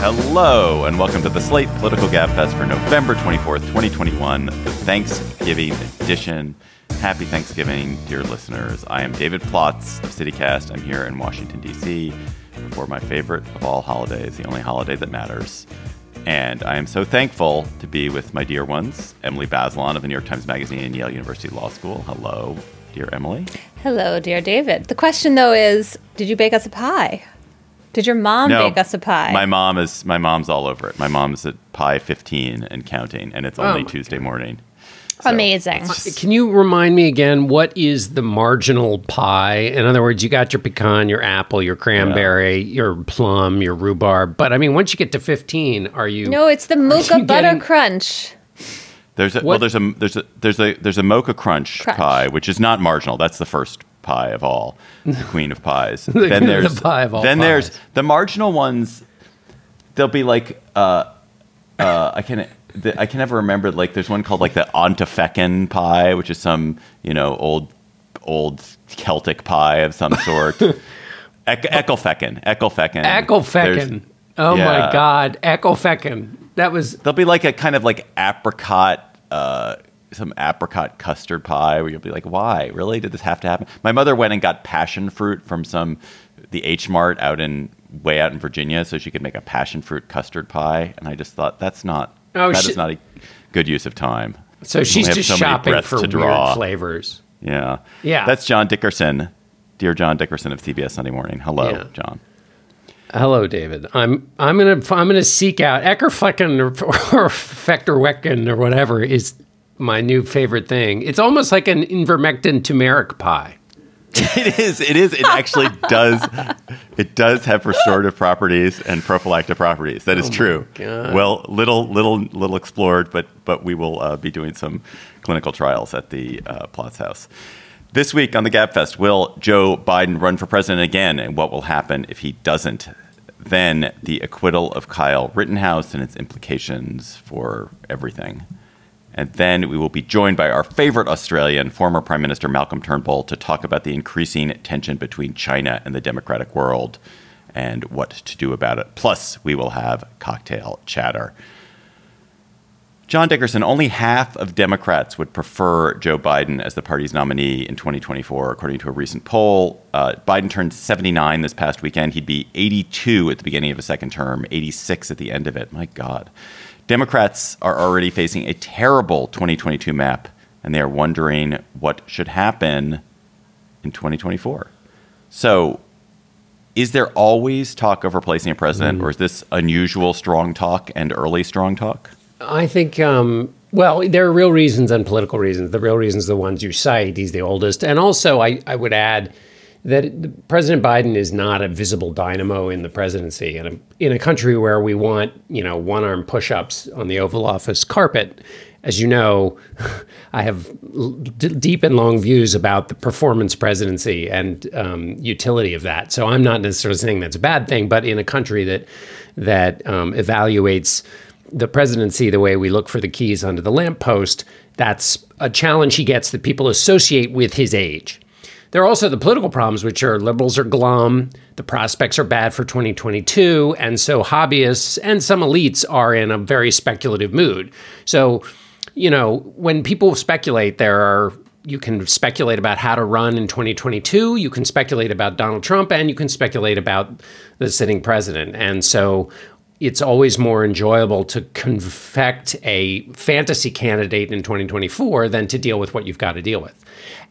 Hello, and welcome to the Slate Political Gabfest for November 24th, 2021, the Thanksgiving edition. Happy Thanksgiving, dear listeners. I am David Plotz of CityCast. I'm here in Washington, D.C. for my favorite of all holidays, the only holiday that matters. And I am so thankful to be with my dear ones, Emily Bazelon of the New York Times Magazine and Yale University Law School. Hello, dear Emily. Hello, dear David. The question though is, did you bake us a pie? Did your mom No, bake us a pie? My mom is my mom's all over it. My mom's at pie 15 and counting, and it's only my Tuesday morning. So Amazing. just- Can you remind me again what is the marginal pie? In other words, you got your pecan, your apple, your cranberry, your plum, your rhubarb. But I mean, once you get to 15, are you no, it's the mocha butter getting- crunch. There's a, well, there's a there's a there's a there's a mocha crunch, Crunch. pie, which is not marginal. That's the first pie of all, the queen of pies. queen then there's the pie of all then there's the marginal ones. They'll be like uh, uh, I can the, I can never remember. Like there's one called like the Ontefecken pie, which is some you know old old Celtic pie of some sort. Ec- Eckelfecken, Eckelfecken, Eckelfecken? Oh Yeah. my God, Eckelfecken. That was There'll be like a kind of like apricot, uh, some apricot custard pie where you'll be like, why? Really? Did this have to happen? My mother went and got passion fruit from some, the H Mart out in, way out in Virginia so she could make a passion fruit custard pie. And I just thought, that's not, Oh, that is shit. not a good use of time. so We she's just so shopping for to weird draw. flavors. Yeah. Yeah. That's John Dickerson. Dear John Dickerson of CBS Sunday Morning. Hello, Yeah. John. Hello, David. I'm I'm gonna I'm gonna seek out Eckerflecken or, or Fechterwecken or whatever is my new favorite thing. It's almost like an ivermectin turmeric pie. It is. It is. It actually does. It does have restorative properties and prophylactic properties. That is true. God. Well, little, little, little explored, but but we will uh, be doing some clinical trials at the uh, Plotz House this week on the Gabfest. Will Joe Biden run for president again, and what will happen if he doesn't? Then the acquittal of Kyle Rittenhouse and its implications for everything. And then we will be joined by our favorite Australian, former Prime Minister Malcolm Turnbull, to talk about the increasing tension between China and the democratic world and what to do about it. Plus, we will have cocktail chatter. John Dickerson, only half of Democrats would prefer Joe Biden as the party's nominee in 2024, according to a recent poll. Uh, Biden turned 79 this past weekend. He'd be 82 at the beginning of a second term, 86 at the end of it. My God. Democrats are already facing a terrible 2022 map, and they are wondering what should happen in 2024. So, is there always talk of replacing a president, or is this unusual strong talk and early strong talk? I think, um, well, there are real reasons and political reasons. The real reasons the ones you cite. He's the oldest. And also, I, I would add that President Biden is not a visible dynamo in the presidency. And in a country where we want, you know, one arm push ups on the Oval Office carpet, as you know, I have d- deep and long views about the performance presidency and um, utility of that. So I'm not necessarily saying that's a bad thing, but in a country that that um, evaluates the presidency the way we look for the keys under the lamppost, that's a challenge he gets that people associate with his age. There are also the political problems, which are liberals are glum, the prospects are bad for 2022, and so hobbyists and some elites are in a very speculative mood. So, you know, when people speculate, there are you can speculate about how to run in 2022, you can speculate about Donald Trump, and you can speculate about the sitting president. And so it's always more enjoyable to confect a fantasy candidate in 2024 than to deal with what you've got to deal with.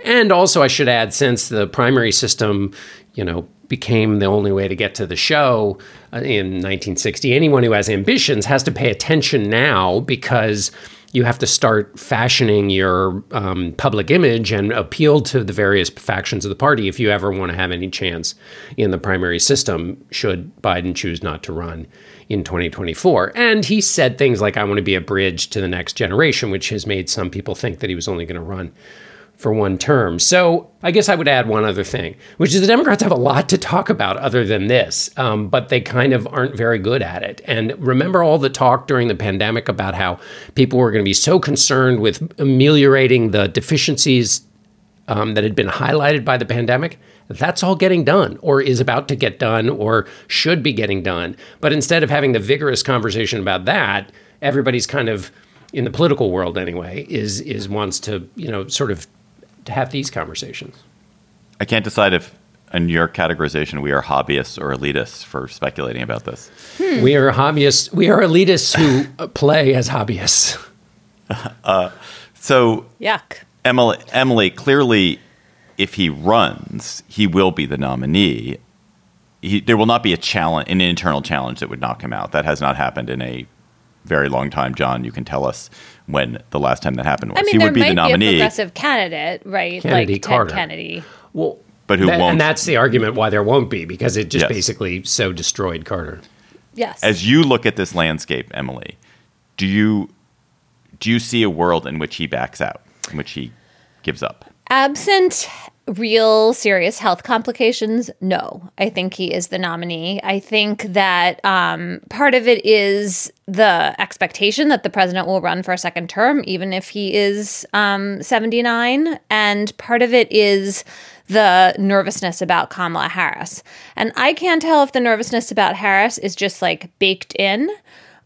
And also, I should add, since the primary system, you know, became the only way to get to the show uh, in 1960, anyone who has ambitions has to pay attention now because you have to start fashioning your um, public image and appeal to the various factions of the party if you ever want to have any chance in the primary system, should Biden choose not to run in 2024. And he said things like, I want to be a bridge to the next generation, which has made some people think that he was only going to run for one term. So I guess I would add one other thing, which is the Democrats have a lot to talk about other than this, um, but they kind of aren't very good at it. And remember all the talk during the pandemic about how people were going to be so concerned with ameliorating the deficiencies um, that had been highlighted by the pandemic? That's all getting done, or is about to get done, or should be getting done. But instead of having the vigorous conversation about that, everybody's kind of in the political world anyway is is wants to you know sort of to have these conversations. I can't decide if in your categorization we are hobbyists or elitists for speculating about this. Hmm. We are hobbyists. We are elitists who play as hobbyists. Uh, so yuck. Emily, Emily, clearly, if he runs, he will be the nominee. He, there will not be a challenge, an internal challenge that would knock him out. That has not happened in a very long time, John. You can tell us when the last time that happened was. I mean, he there would be might the nominee. be a progressive candidate, right? Kennedy like Carter. Ted Kennedy. Well, but who that, won't? And that's the argument why there won't be because it just Yes. basically so destroyed Carter. Yes. As you look at this landscape, Emily, do you do you see a world in which he backs out, in which he gives up? Absent real serious health complications, no. I think he is the nominee. I think that um, part of it is the expectation that the president will run for a second term, even if he is um, 79. And part of it is the nervousness about Kamala Harris. And I can't tell if the nervousness about Harris is just like baked in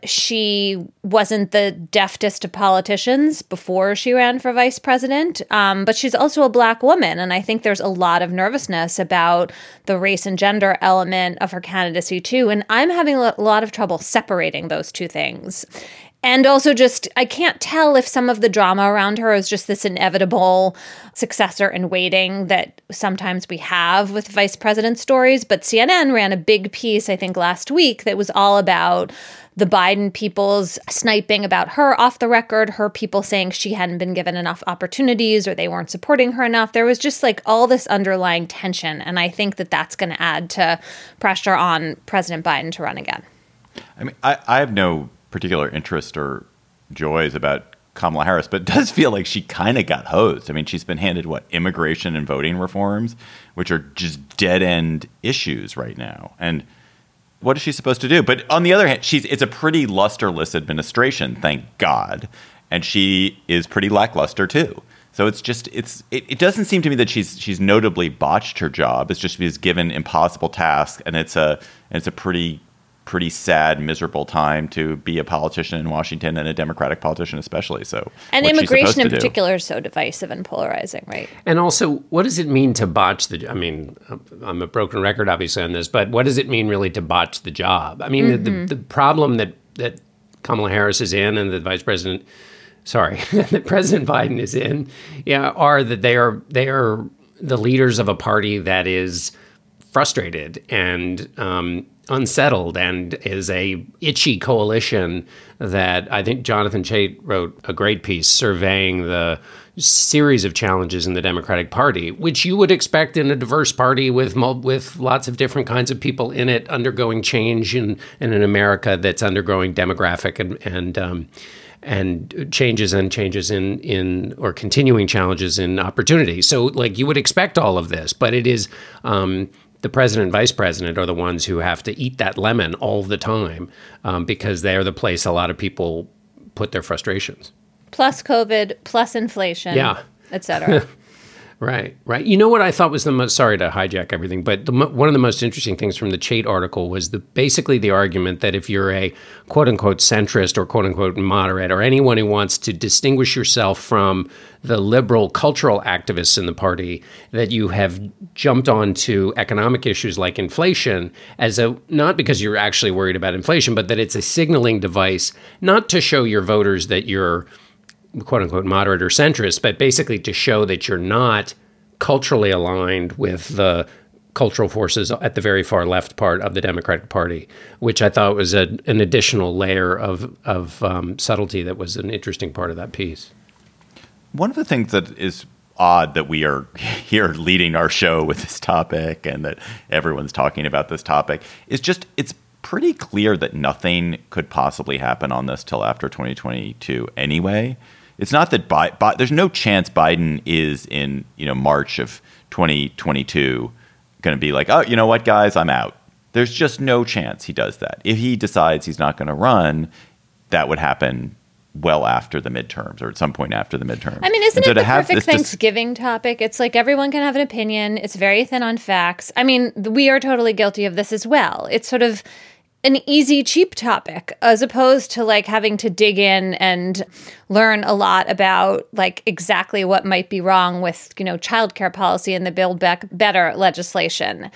she wasn't the deftest of politicians before she ran for vice president, um, but she's also a black woman. And I think there's a lot of nervousness about the race and gender element of her candidacy, too. And I'm having a lot of trouble separating those two things. And also, just I can't tell if some of the drama around her is just this inevitable successor in waiting that sometimes we have with vice president stories. But CNN ran a big piece, I think, last week that was all about the Biden people's sniping about her off the record, her people saying she hadn't been given enough opportunities or they weren't supporting her enough. There was just like all this underlying tension. And I think that that's going to add to pressure on President Biden to run again. I mean, I, I have no particular interest or joys about Kamala Harris, but it does feel like she kind of got hosed. I mean, she's been handed what immigration and voting reforms, which are just dead end issues right now. And what is she supposed to do? But on the other hand, she's it's a pretty lusterless administration, thank God, and she is pretty lackluster too. So it's just it's it, it doesn't seem to me that she's she's notably botched her job. It's just she's given impossible tasks, and it's a it's a pretty pretty sad, miserable time to be a politician in Washington and a Democratic politician especially. So And immigration in to do? particular is so divisive and polarizing, right? And also, what does it mean to botch the? I mean, I'm a broken record, obviously, on this, but what does it mean really to botch the job? I mean, the, the, the problem that that Kamala Harris is in, and the vice president, sorry, that President Biden is in, yeah, are that they are they are the leaders of a party that is frustrated and um, unsettled and is a itchy coalition that I think Jonathan Chait wrote a great piece surveying the series of challenges in the Democratic Party, which you would expect in a diverse party with with lots of different kinds of people in it, undergoing change in in an America that's undergoing demographic and and um, and changes and changes in in or continuing challenges in opportunity. So, like you would expect all of this, but it is. Um, the president and vice president are the ones who have to eat that lemon all the time um, because they are the place a lot of people put their frustrations. Plus COVID, plus inflation, Yeah. et cetera. Right, right. You know what I thought was the most sorry to hijack everything, but the, one of the most interesting things from the Chait article was the basically the argument that if you're a quote unquote centrist or quote unquote moderate or anyone who wants to distinguish yourself from the liberal cultural activists in the party, that you have jumped onto economic issues like inflation as a not because you're actually worried about inflation, but that it's a signaling device not to show your voters that you're quote unquote moderate or centrist, but basically to show that you're not culturally aligned with the cultural forces at the very far left part of the Democratic Party, which I thought was a, an additional layer of of um, subtlety that was an interesting part of that piece. One of the things that is odd that we are here leading our show with this topic and that everyone's talking about this topic is just it's pretty clear that nothing could possibly happen on this till after 2022 anyway. It's not that Bi- Bi- there's no chance Biden is in you know March of 2022 going to be like, oh, you know what, guys, I'm out. There's just no chance he does that. If he decides he's not going to run, that would happen well after the midterms or at some point after the midterms. I mean, isn't so it the perfect Thanksgiving dis- topic? It's like everyone can have an opinion. It's very thin on facts. I mean, we are totally guilty of this as well. It's sort of an easy, cheap topic as opposed to like having to dig in and learn a lot about like exactly what might be wrong with, you know, childcare policy and the Build Back Better legislation.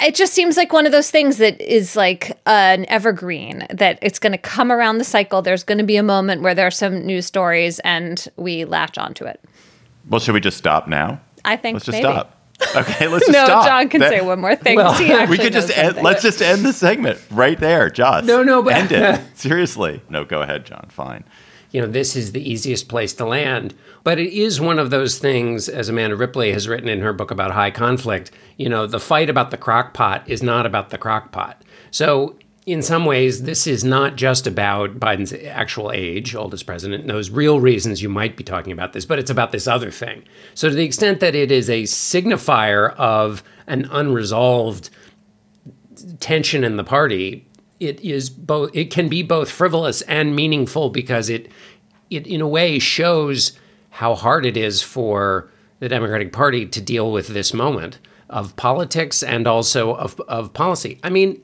It just seems like one of those things that is like an evergreen that it's going to come around the cycle. There's going to be a moment where there are some news stories and we latch onto it. Well should we just stop now? I think let's just maybe. stop okay let's just no stop. john can that, say one more thing well, we could just end, let's just end the segment right there josh no no but end it seriously no go ahead john fine you know, this is the easiest place to land. But it is one of those things, as Amanda Ripley has written in her book about high conflict, you know, the fight about the crock pot is not about the crock pot. So in some ways, this is not just about Biden's actual age, oldest president, those real reasons you might be talking about this, but it's about this other thing. So, to the extent that it is a signifier of an unresolved tension in the party, it is both it can be both frivolous and meaningful because it it in a way shows how hard it is for the Democratic Party to deal with this moment of politics and also of, of policy. I mean,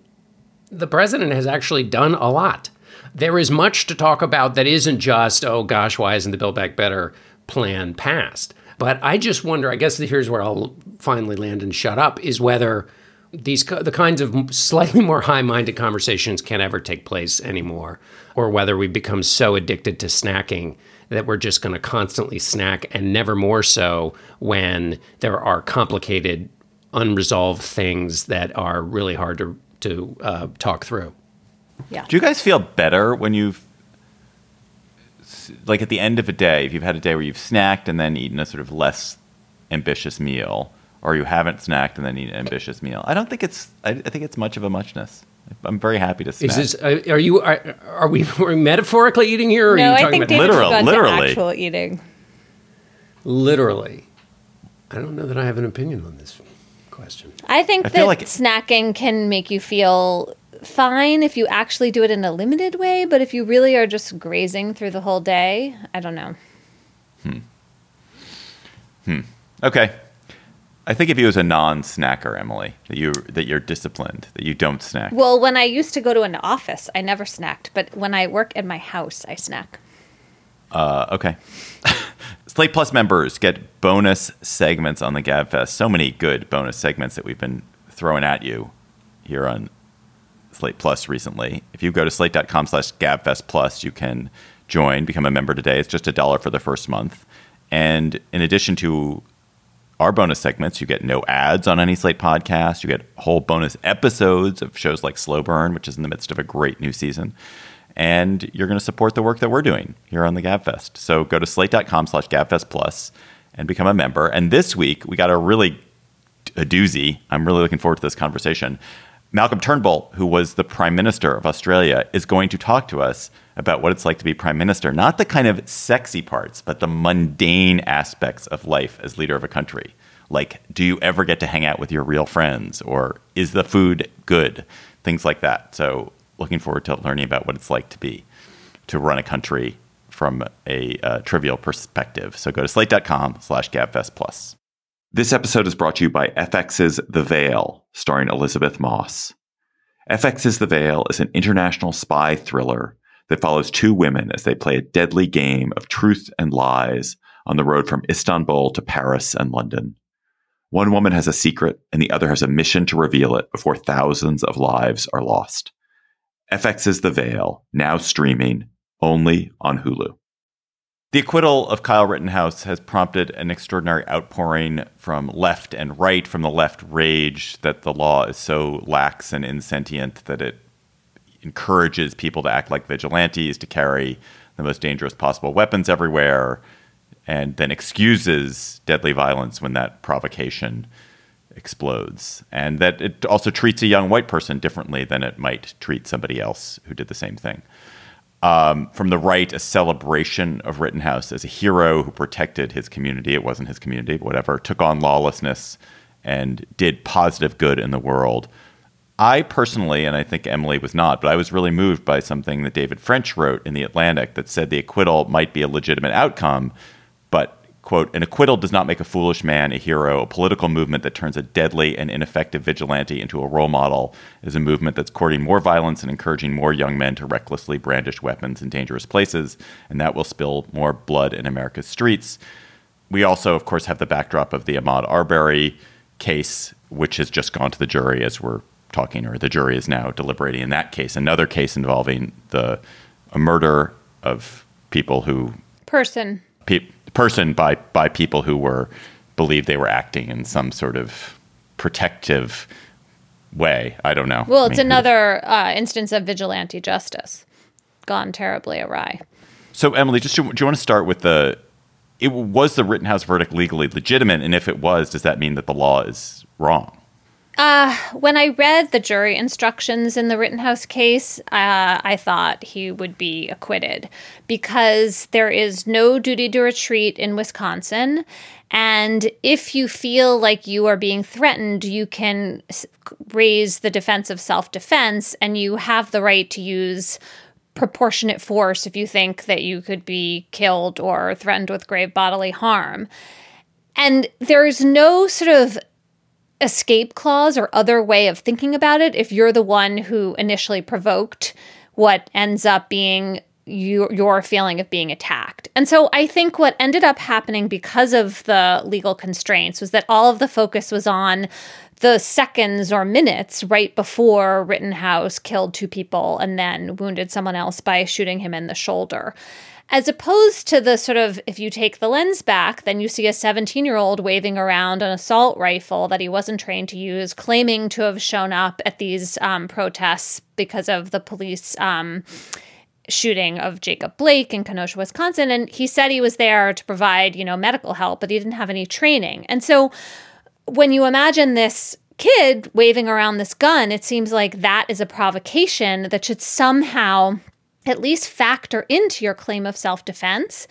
the president has actually done a lot. There is much to talk about that isn't just, oh gosh, why isn't the Build Back Better plan passed? But I just wonder, I guess here's where I'll finally land and shut up, is whether these the kinds of slightly more high-minded conversations can't ever take place anymore or whether we become so addicted to snacking that we're just going to constantly snack and never more so when there are complicated unresolved things that are really hard to to uh, talk through yeah do you guys feel better when you've like at the end of a day if you've had a day where you've snacked and then eaten a sort of less ambitious meal or you haven't snacked and then eaten an ambitious meal. I don't think it's. I, I think it's much of a muchness. I'm very happy to snack. Is this? Uh, are you? Are, are we, are we metaphorically eating here? Or no, are you I talking think about literal, literally actual eating. Literally, I don't know that I have an opinion on this question. I think I that like snacking can make you feel fine if you actually do it in a limited way, but if you really are just grazing through the whole day, I don't know. Hmm. Hmm. Okay. I think of you as a non-snacker, Emily. That you that you're disciplined, that you don't snack. Well, when I used to go to an office, I never snacked, but when I work at my house, I snack. Uh, okay. Slate Plus members get bonus segments on the GabFest. So many good bonus segments that we've been throwing at you here on Slate Plus recently. If you go to slate.com slash GabFest Plus, you can join, become a member today. It's just a dollar for the first month. And in addition to our bonus segments. You get no ads on any Slate podcast. You get whole bonus episodes of shows like Slow Burn, which is in the midst of a great new season. And you're going to support the work that we're doing here on the GabFest. So go to slate.com slash GabFest Plus and become a member. And this week, we got a really a doozy. I'm really looking forward to this conversation. Malcolm Turnbull, who was the Prime Minister of Australia, is going to talk to us about what it's like to be Prime Minister. Not the kind of sexy parts, but the mundane aspects of life as leader of a country. Like, do you ever get to hang out with your real friends? Or is the food good? Things like that. So, looking forward to learning about what it's like to be, to run a country from a uh, trivial perspective. So, go to slate.com slash gabfest plus. This episode is brought to you by FX's The Veil, starring Elisabeth Moss. FX's The Veil is an international spy thriller that follows two women as they play a deadly game of truth and lies on the road from Istanbul to Paris and London. One woman has a secret, and the other has a mission to reveal it before thousands of lives are lost. FX's The Veil, now streaming only on Hulu. The acquittal of Kyle Rittenhouse has prompted an extraordinary outpouring from left and right, from the left rage that the law is so lax and insentient that it encourages people to act like vigilantes, to carry the most dangerous possible weapons everywhere, and then excuses deadly violence when that provocation explodes. And that it also treats a young white person differently than it might treat somebody else who did the same thing um, from the right a celebration of Rittenhouse as a hero who protected his community. It wasn't his community, but whatever. Took on lawlessness and did positive good in the world. I personally, and I think Emily was not, but I was really moved by something that David French wrote in The Atlantic that said the acquittal might be a legitimate outcome, quote, an acquittal does not make a foolish man a hero. A political movement that turns a deadly and ineffective vigilante into a role model is a movement that's courting more violence and encouraging more young men to recklessly brandish weapons in dangerous places, and that will spill more blood in America's streets. We also, of course, have the backdrop of the Ahmaud Arbery case, which has just gone to the jury as we're talking, or the jury is now deliberating in that case. Another case involving the a murder of people who person pe- person by by people who were believed they were acting in some sort of protective way. I don't know. Well, I it's mean, another uh, instance of vigilante justice gone terribly awry. So, Emily, just do, do you want to start with the? It was the Rittenhouse verdict legally legitimate, and if it was, does that mean that the law is wrong? Uh, when I read the jury instructions in the Rittenhouse case, uh, I thought he would be acquitted because there is no duty to retreat in Wisconsin. And if you feel like you are being threatened, you can raise the defense of self defense and you have the right to use proportionate force if you think that you could be killed or threatened with grave bodily harm. And there's no sort of escape clause or other way of thinking about it if you're the one who initially provoked what ends up being your, your feeling of being attacked. And so I think what ended up happening because of the legal constraints was that all of the focus was on the seconds or minutes right before Rittenhouse killed two people and then wounded someone else by shooting him in the shoulder as opposed to the sort of if you take the lens back then you see a 17 year old waving around an assault rifle that he wasn't trained to use claiming to have shown up at these um, protests because of the police um, shooting of jacob blake in kenosha wisconsin. And he said he was there to provide you know medical help but he didn't have any training. And so when you imagine this kid waving around this gun it seems like that is a provocation that should somehow at least factor into your claim of self defense.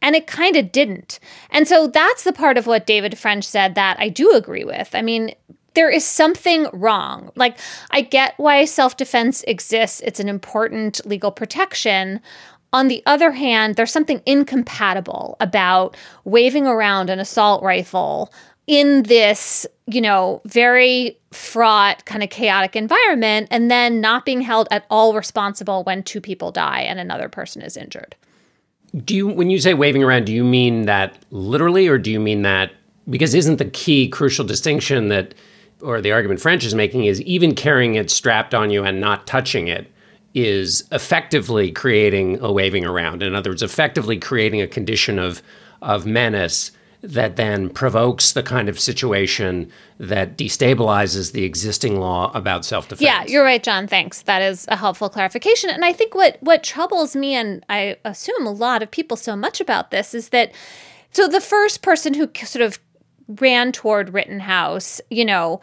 And it kind of didn't. And so that's the part of what David French said that I do agree with. I mean, there is something wrong. Like, I get why self defense exists, it's an important legal protection. On the other hand, there's something incompatible about waving around an assault rifle in this, you know, very fraught, kind of chaotic environment, and then not being held at all responsible when two people die and another person is injured. Do you, when you say waving around, do you mean that literally, or do you mean that because isn't the key crucial distinction that, or the argument French is making is even carrying it strapped on you and not touching it is effectively creating a waving around. In other words, effectively creating a condition of of menace that then provokes the kind of situation that destabilizes the existing law about self-defense. Yeah, you're right, John. Thanks. That is a helpful clarification. And I think what what troubles me and I assume a lot of people so much about this is that so the first person who sort of ran toward Rittenhouse, you know,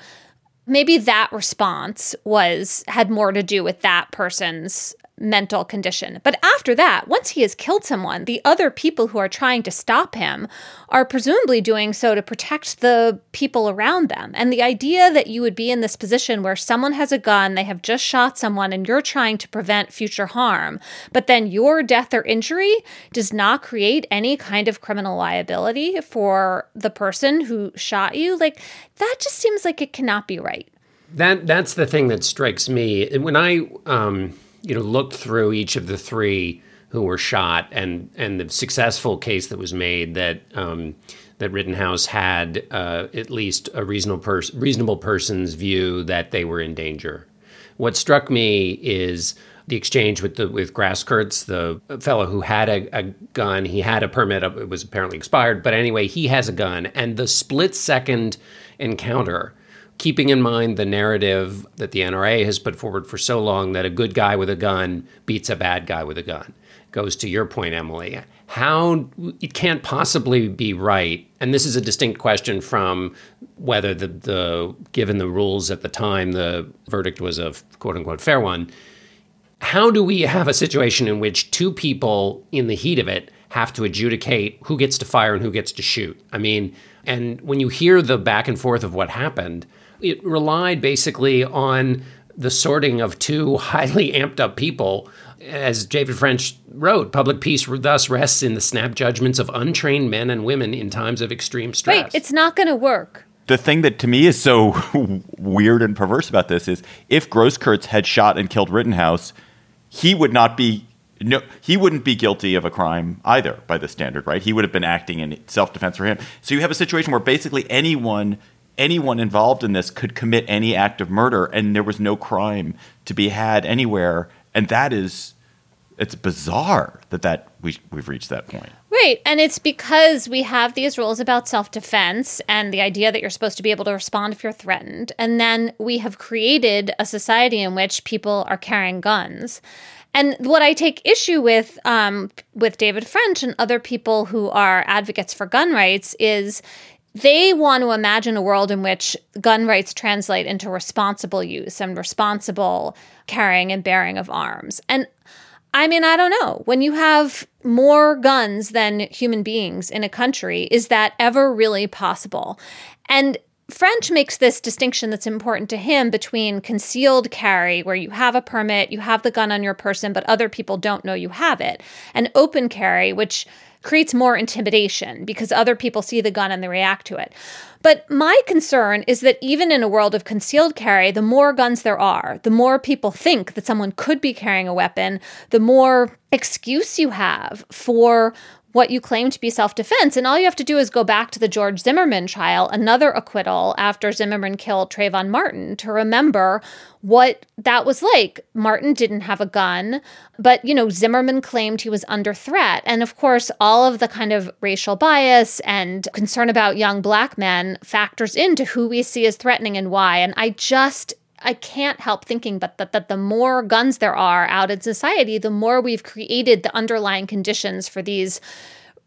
maybe that response was had more to do with that person's mental condition. But after that, once he has killed someone, the other people who are trying to stop him are presumably doing so to protect the people around them. And the idea that you would be in this position where someone has a gun, they have just shot someone, and you're trying to prevent future harm, but then your death or injury does not create any kind of criminal liability for the person who shot you, like that just seems like it cannot be right. That that's the thing that strikes me. When I um you know looked through each of the three who were shot and and the successful case that was made that um, that Rittenhouse had uh, at least a reasonable reasonable person's view that they were in danger. What struck me is the exchange with the with Grosskreutz, the fellow who had a, a, gun. He had a permit. It was apparently expired, but anyway, he has a gun. And the split second encounter, keeping in mind the narrative that the NRA has put forward for so long that a good guy with a gun beats a bad guy with a gun, goes to your point, Emily. How it can't possibly be right, and this is a distinct question from whether the, the given the rules at the time the verdict was a quote unquote fair one how do we have a situation in which two people in the heat of it have to adjudicate who gets to fire and who gets to shoot? I mean, and when you hear the back and forth of what happened, it relied basically on the sorting of two highly amped up people. As David French wrote, public peace thus rests in the snap judgments of untrained men and women in times of extreme stress. Wait, it's not going to work the thing that to me is so weird and perverse about this is if Grosskreutz had shot and killed Rittenhouse, he would not be no he wouldn't be guilty of a crime either by the standard right he would have been acting in self-defense for him so you have a situation where basically anyone anyone involved in this could commit any act of murder and there was no crime to be had anywhere and that is it's bizarre that that we, we've reached that point Right. And it's because we have these rules about self defense and the idea that you're supposed to be able to respond if you're threatened. And then we have created a society in which people are carrying guns. And what I take issue with um, with David French and other people who are advocates for gun rights is they want to imagine a world in which gun rights translate into responsible use and responsible carrying and bearing of arms. And I mean, I don't know. When you have more guns than human beings in a country, is that ever really possible? And French makes this distinction that's important to him between concealed carry, where you have a permit, you have the gun on your person, but other people don't know you have it, and open carry, which creates more intimidation because other people see the gun and they react to it. But my concern is that even in a world of concealed carry, the more guns there are, the more people think that someone could be carrying a weapon, the more excuse you have for what you claim to be self defense. And all you have to do is go back to the George Zimmerman trial, another acquittal after Zimmerman killed Trayvon Martin, to remember what that was like. Martin didn't have a gun, but, you know, Zimmerman claimed he was under threat. And of course, all of the kind of racial bias and concern about young black men factors into who we see as threatening and why. And I just I can't help thinking but that, that the more guns there are out in society, the more we've created the underlying conditions for these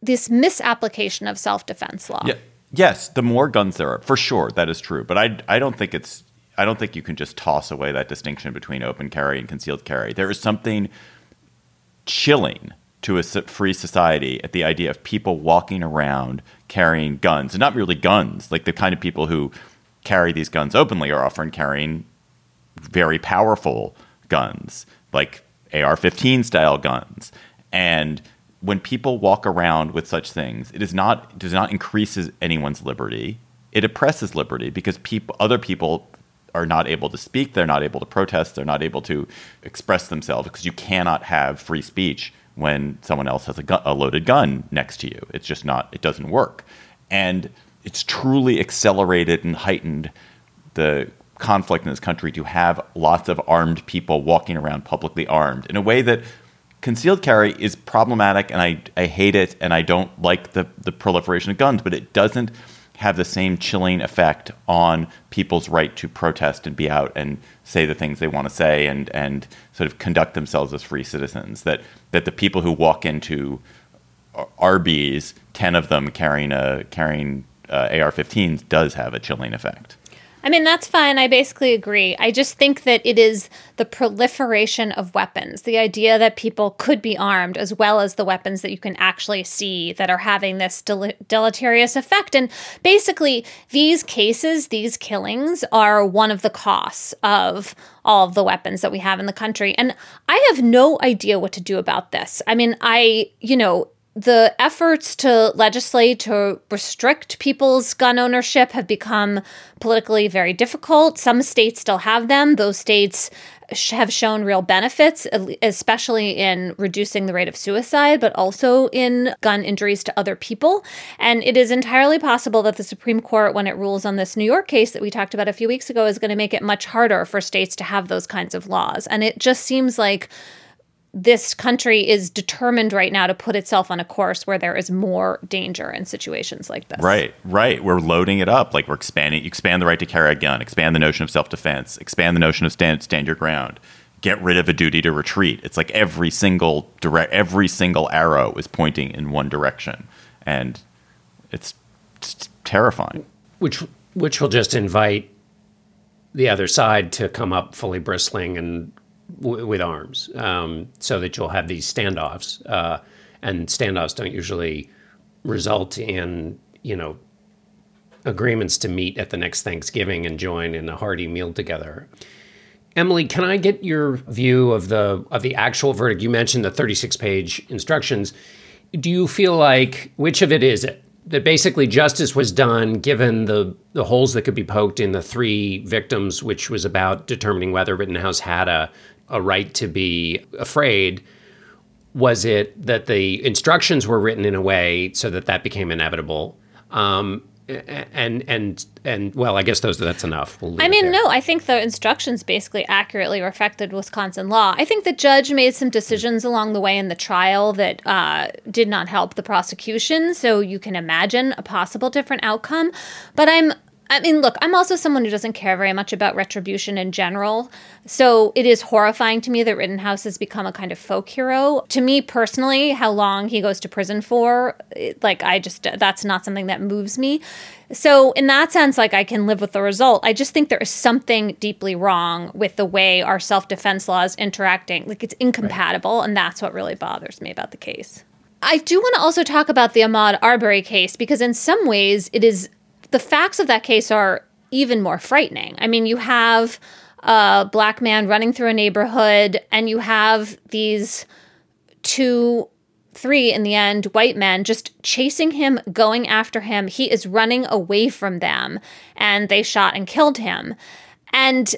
this misapplication of self-defense law. Yeah. Yes, the more guns there are, for sure, that is true. But I, I don't think it's I don't think you can just toss away that distinction between open carry and concealed carry. There is something chilling to a free society at the idea of people walking around carrying guns, and not merely guns, like the kind of people who carry these guns openly are often carrying very powerful guns, like AR 15 style guns. And when people walk around with such things, it is not it does not increases anyone's liberty. It oppresses liberty because people other people are not able to speak, they're not able to protest, they're not able to express themselves because you cannot have free speech when someone else has a, gun, a loaded gun next to you. It's just not it doesn't work. And it's truly accelerated and heightened the conflict in this country to have lots of armed people walking around publicly armed in a way that concealed carry is problematic and I, I hate it and I don't like the, the proliferation of guns, but it doesn't have the same chilling effect on people's right to protest and be out and say the things they want to say and, and sort of conduct themselves as free citizens. That, that the people who walk into Arby's, 10 of them carrying, a, carrying uh, AR 15s, does have a chilling effect. I mean, that's fine. I basically agree. I just think that it is the proliferation of weapons, the idea that people could be armed, as well as the weapons that you can actually see that are having this del- deleterious effect. And basically, these cases, these killings, are one of the costs of all of the weapons that we have in the country. And I have no idea what to do about this. I mean, I, you know, the efforts to legislate to restrict people's gun ownership have become politically very difficult. Some states still have them. Those states have shown real benefits, especially in reducing the rate of suicide, but also in gun injuries to other people. And it is entirely possible that the Supreme Court, when it rules on this New York case that we talked about a few weeks ago, is going to make it much harder for states to have those kinds of laws. And it just seems like this country is determined right now to put itself on a course where there is more danger in situations like this. Right, right. We're loading it up. Like we're expanding, expand the right to carry a gun, expand the notion of self defense, expand the notion of stand, stand your ground, get rid of a duty to retreat. It's like every single direct, every single arrow is pointing in one direction, and it's, it's terrifying. Which, which will just invite the other side to come up fully bristling and w- with arms, um, so that you'll have these standoffs. Uh, and standoffs don't usually result in you know agreements to meet at the next Thanksgiving and join in a hearty meal together. Emily, can I get your view of the of the actual verdict? You mentioned the 36 page instructions. Do you feel like which of it is it? That basically justice was done given the the holes that could be poked in the three victims, which was about determining whether Rittenhouse had a a right to be afraid? Was it that the instructions were written in a way so that that became inevitable? Um, and and and well, I guess those that's enough. We'll I mean, no, I think the instructions basically accurately reflected Wisconsin law. I think the judge made some decisions along the way in the trial that uh, did not help the prosecution. So you can imagine a possible different outcome. But I'm I mean, look, I'm also someone who doesn't care very much about retribution in general. So it is horrifying to me that Rittenhouse has become a kind of folk hero. To me personally, how long he goes to prison for, like, I just, that's not something that moves me. So, in that sense, like, I can live with the result. I just think there is something deeply wrong with the way our self defense laws interacting. Like, it's incompatible. Right. And that's what really bothers me about the case. I do want to also talk about the Ahmaud Arbery case because, in some ways, it is the facts of that case are even more frightening. I mean, you have a black man running through a neighborhood, and you have these two, three in the end, white men just chasing him, going after him. He is running away from them, and they shot and killed him. And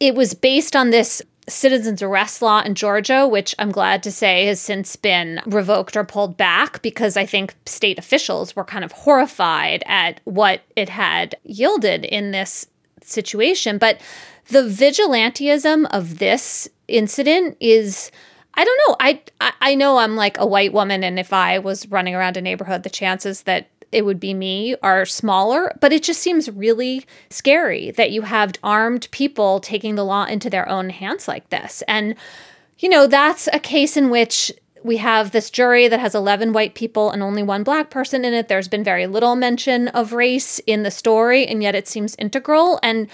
it was based on this citizens arrest law in Georgia, which I'm glad to say has since been revoked or pulled back because I think state officials were kind of horrified at what it had yielded in this situation. But the vigilantism of this incident is. I don't know. I, I I know I'm like a white woman, and if I was running around a neighborhood, the chances that it would be me are smaller, but it just seems really scary that you have armed people taking the law into their own hands like this. And, you know, that's a case in which we have this jury that has 11 white people and only one black person in it. There's been very little mention of race in the story, and yet it seems integral. And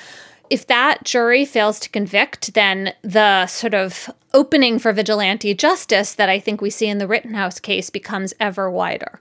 if that jury fails to convict, then the sort of opening for vigilante justice that I think we see in the Rittenhouse case becomes ever wider.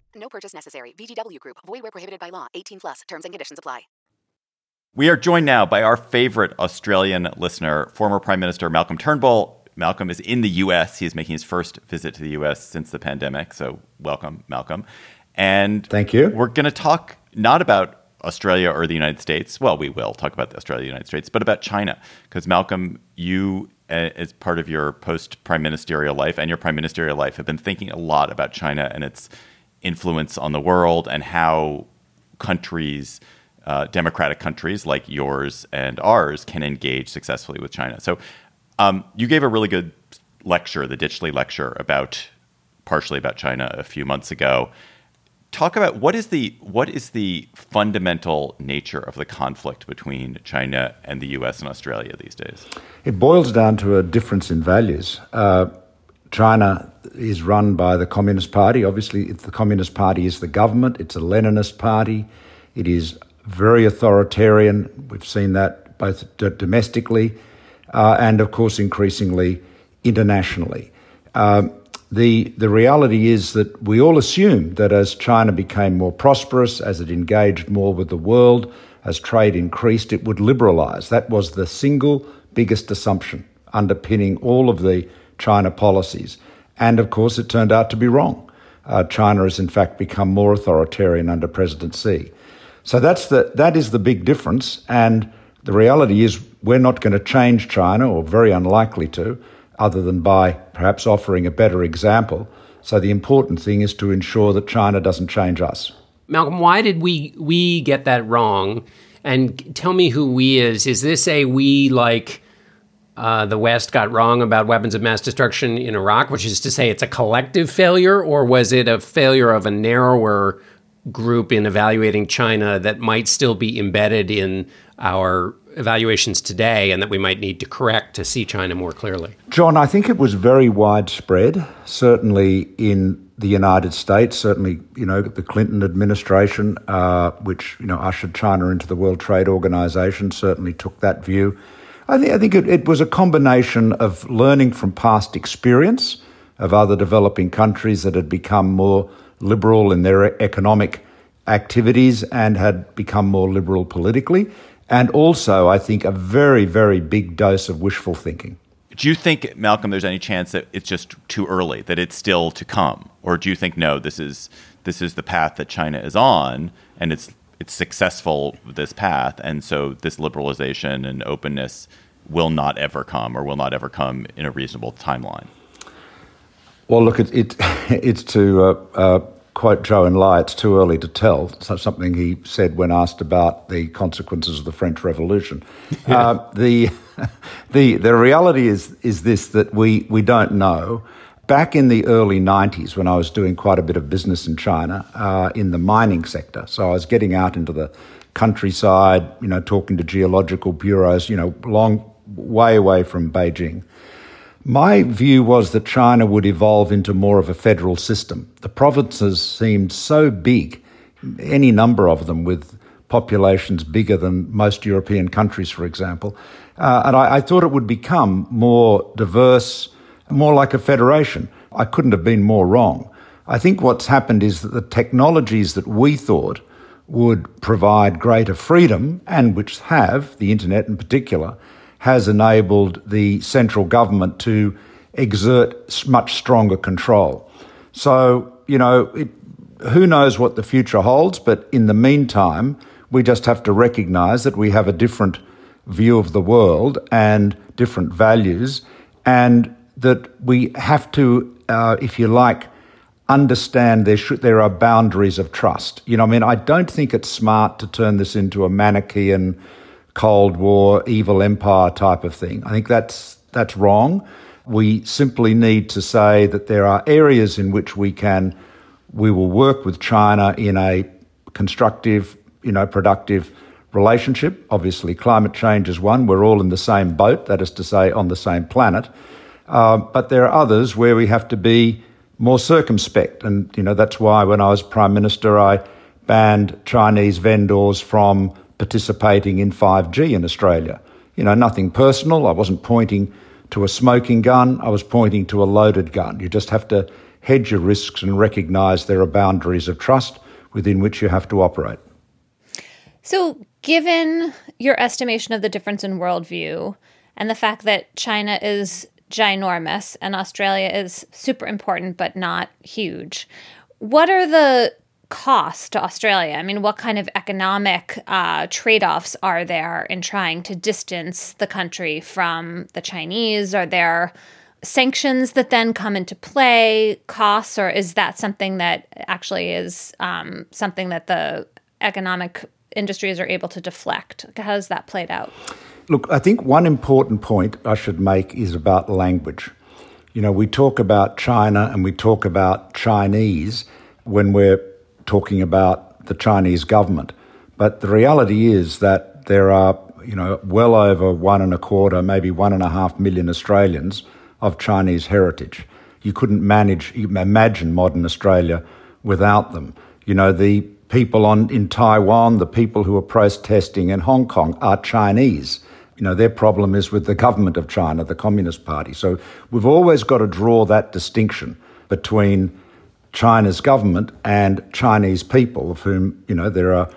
No purchase necessary. VGW Group. Void where prohibited by law. 18 plus. Terms and conditions apply. We are joined now by our favorite Australian listener, former Prime Minister Malcolm Turnbull. Malcolm is in the U.S. He is making his first visit to the U.S. since the pandemic. So welcome, Malcolm. And thank you. We're going to talk not about Australia or the United States. Well, we will talk about Australia, the United States, but about China. Because Malcolm, you uh, as part of your post prime ministerial life and your prime ministerial life, have been thinking a lot about China and its influence on the world and how countries, uh, democratic countries like yours and ours, can engage successfully with China. So, um, you gave a really good lecture, the Ditchley lecture, about partially about China a few months ago. Talk about what is the what is the fundamental nature of the conflict between China and the U.S. and Australia these days? It boils down to a difference in values. Uh, China is run by the Communist Party. Obviously, the Communist Party is the government, it's a Leninist party. It is very authoritarian. We've seen that both d- domestically uh, and, of course, increasingly internationally. Um, the, the reality is that we all assumed that as China became more prosperous, as it engaged more with the world, as trade increased, it would liberalise. That was the single biggest assumption underpinning all of the China policies. And of course, it turned out to be wrong. Uh, China has in fact become more authoritarian under President Xi. So that's the, that is the big difference. And the reality is, we're not going to change China, or very unlikely to, other than by perhaps offering a better example. So the important thing is to ensure that China doesn't change us. Malcolm, why did we we get that wrong? And tell me who we is. Is this a we like uh, the West got wrong about weapons of mass destruction in Iraq, which is to say it's a collective failure, or was it a failure of a narrower group in evaluating China that might still be embedded in our evaluations today and that we might need to correct to see China more clearly? John, I think it was very widespread, certainly in the United States, certainly, you know, the Clinton administration, uh, which, you know, ushered China into the World Trade Organization, certainly took that view. I think, I think it, it was a combination of learning from past experience of other developing countries that had become more liberal in their economic activities and had become more liberal politically. And also, I think, a very, very big dose of wishful thinking. Do you think, Malcolm, there's any chance that it's just too early, that it's still to come, or do you think no, this is this is the path that China is on, and it's it's successful this path, and so this liberalization and openness will not ever come, or will not ever come in a reasonable timeline? Well, look, it, it it's to uh, uh, quote Zhou Enlai, it's too early to tell. So something he said when asked about the consequences of the French Revolution. uh, the, the, the reality is, is this that we, we don't know. Back in the early 90s, when I was doing quite a bit of business in China uh, in the mining sector, so I was getting out into the countryside, you know, talking to geological bureaus, you know, long way away from Beijing. My view was that China would evolve into more of a federal system. The provinces seemed so big, any number of them with populations bigger than most European countries, for example. Uh, and I, I thought it would become more diverse, more like a federation. I couldn't have been more wrong. I think what's happened is that the technologies that we thought would provide greater freedom, and which have, the internet in particular, has enabled the central government to exert much stronger control. So, you know, it, who knows what the future holds, but in the meantime, we just have to recognize that we have a different view of the world and different values, and that we have to, uh, if you like, understand there should there are boundaries of trust. You know, I mean, I don't think it's smart to turn this into a Manichaean Cold War, evil empire type of thing. I think that's that's wrong. We simply need to say that there are areas in which we can we will work with China in a constructive, you know, productive relationship. Obviously, climate change is one. We're all in the same boat, that is to say, on the same planet. Uh, but there are others where we have to be more circumspect, and you know that's why when I was prime minister, I banned Chinese vendors from participating in 5G in Australia. You know, nothing personal. I wasn't pointing to a smoking gun, I was pointing to a loaded gun. You just have to hedge your risks and recognize there are boundaries of trust within which you have to operate. So, given your estimation of the difference in worldview and the fact that China is ginormous and Australia is super important but not huge, what are the cost to Australia? I mean, what kind of economic uh, trade offs are there in trying to distance the country from the Chinese? Are there sanctions that then come into play, costs, or is that something that actually is um, something that the economic industries are able to deflect? How has that played out? Look, I think one important point I should make is about language. You know, we talk about China and we talk about Chinese when we're talking about the Chinese government. But the reality is that there are, you know, well over one and a quarter, maybe one and a half million Australians of Chinese heritage. You couldn't manage, imagine modern Australia without them. You know, the people on, in Taiwan, the people who are protesting in Hong Kong are Chinese. You know, their problem is with the government of China, the Communist Party. So we've always got to draw that distinction between China's government and Chinese people, of whom, you know, there are,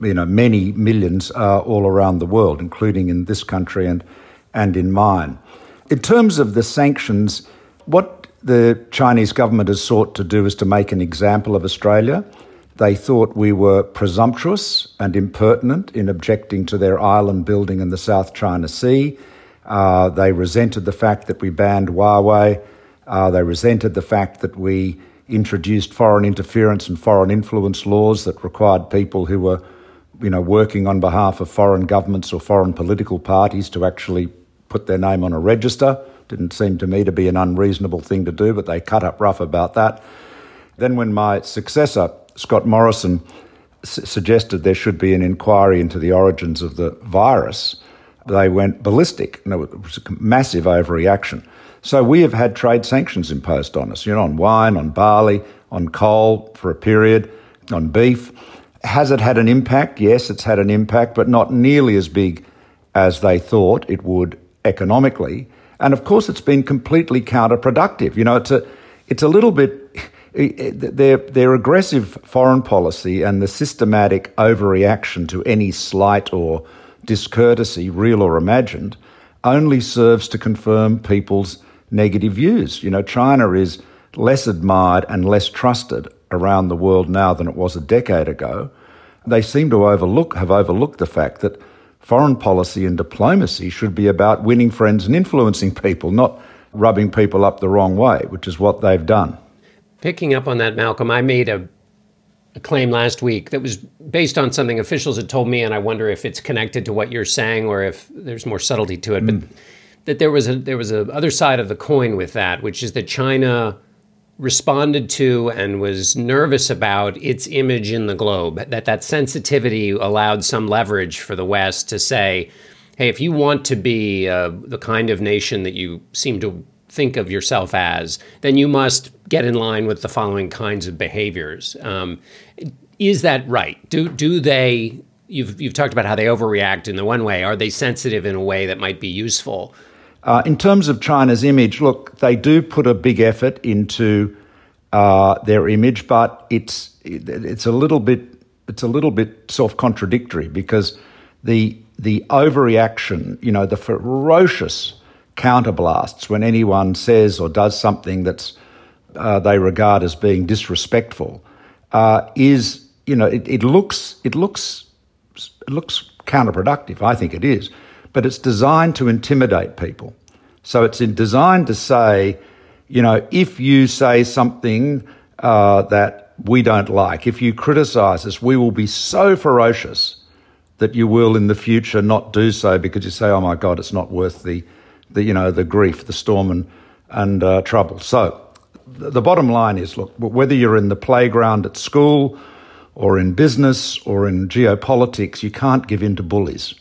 you know, many millions uh, all around the world, including in this country and, and in mine. In terms of the sanctions, what the Chinese government has sought to do is to make an example of Australia. They thought we were presumptuous and impertinent in objecting to their island building in the South China Sea. Uh, they resented the fact that we banned Huawei. Uh, they resented the fact that we introduced foreign interference and foreign influence laws that required people who were, you know, working on behalf of foreign governments or foreign political parties to actually put their name on a register. Didn't seem to me to be an unreasonable thing to do, but they cut up rough about that. Then, when my successor, Scott Morrison, s- suggested there should be an inquiry into the origins of the virus, they went ballistic. And it was a massive overreaction. So we have had trade sanctions imposed on us, you know, on wine, on barley, on coal for a period, on beef. Has it had an impact? Yes, it's had an impact, but not nearly as big as they thought it would economically. And of course, it's been completely counterproductive. You know, it's a, it's a little bit their their aggressive foreign policy and the systematic overreaction to any slight or discourtesy, real or imagined, only serves to confirm people's negative views. You know, China is less admired and less trusted around the world now than it was a decade ago. They seem to overlook have overlooked the fact that foreign policy and diplomacy should be about winning friends and influencing people, not rubbing people up the wrong way, which is what they've done. Picking up on that, Malcolm, I made a, a, claim last week that was based on something officials had told me, and I wonder if it's connected to what you're saying or if there's more subtlety to it. Mm. But that there was a there was a other side of the coin with that, which is that China responded to and was nervous about its image in the globe. That that sensitivity allowed some leverage for the West to say, "Hey, if you want to be uh, the kind of nation that you seem to think of yourself as, then you must get in line with the following kinds of behaviors." Um, is that right? Do do they? You've you've talked about how they overreact in the one way. Are they sensitive in a way that might be useful? Uh, in terms of China's image, look, they do put a big effort into uh, their image, but it's it's a little bit it's a little bit self contradictory because the the overreaction, you know, the ferocious counterblasts when anyone says or does something that's uh, they regard as being disrespectful uh, is you know it, it looks it looks it looks counterproductive. I think it is but it's designed to intimidate people. So it's designed to say, you know, if you say something uh, that we don't like, if you criticize us, we will be so ferocious that you will in the future not do so because you say, oh my God, it's not worth the, the you know, the grief, the storm and, and uh, trouble. So the bottom line is, look, whether you're in the playground at school or in business or in geopolitics, you can't give in to bullies.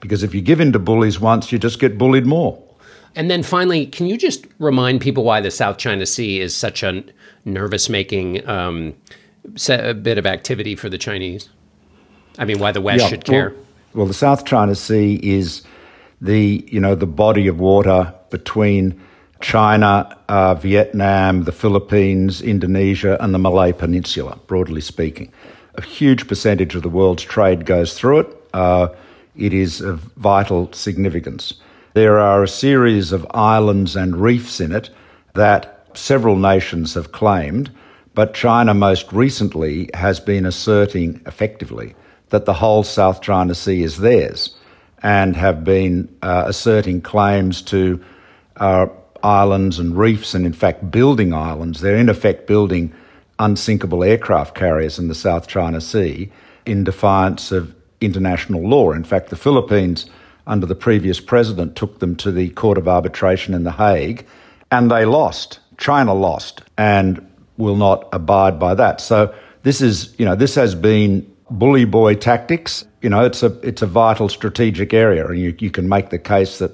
Because if you give in to bullies once, you just get bullied more. And then finally, can you just remind people why the South China Sea is such a nervous making um, a bit of activity for the Chinese? I mean, why the West yeah, should care? Well, well, the South China Sea is the you know the body of water between China, uh, Vietnam, the Philippines, Indonesia, and the Malay Peninsula. Broadly speaking, a huge percentage of the world's trade goes through it. Uh, it is of vital significance. There are a series of islands and reefs in it that several nations have claimed, But China most recently has been asserting effectively that the whole South China Sea is theirs and have been uh, asserting claims to uh, islands and reefs and, in fact, building islands. They're, in effect, building unsinkable aircraft carriers in the South China Sea in defiance of international law. In fact, the Philippines, under the previous president, took them to the Court of Arbitration in The Hague and they lost. China lost and will not abide by that. So this is, you know, this has been bully boy tactics. You know, it's a it's a vital strategic area, and you, you can make the case that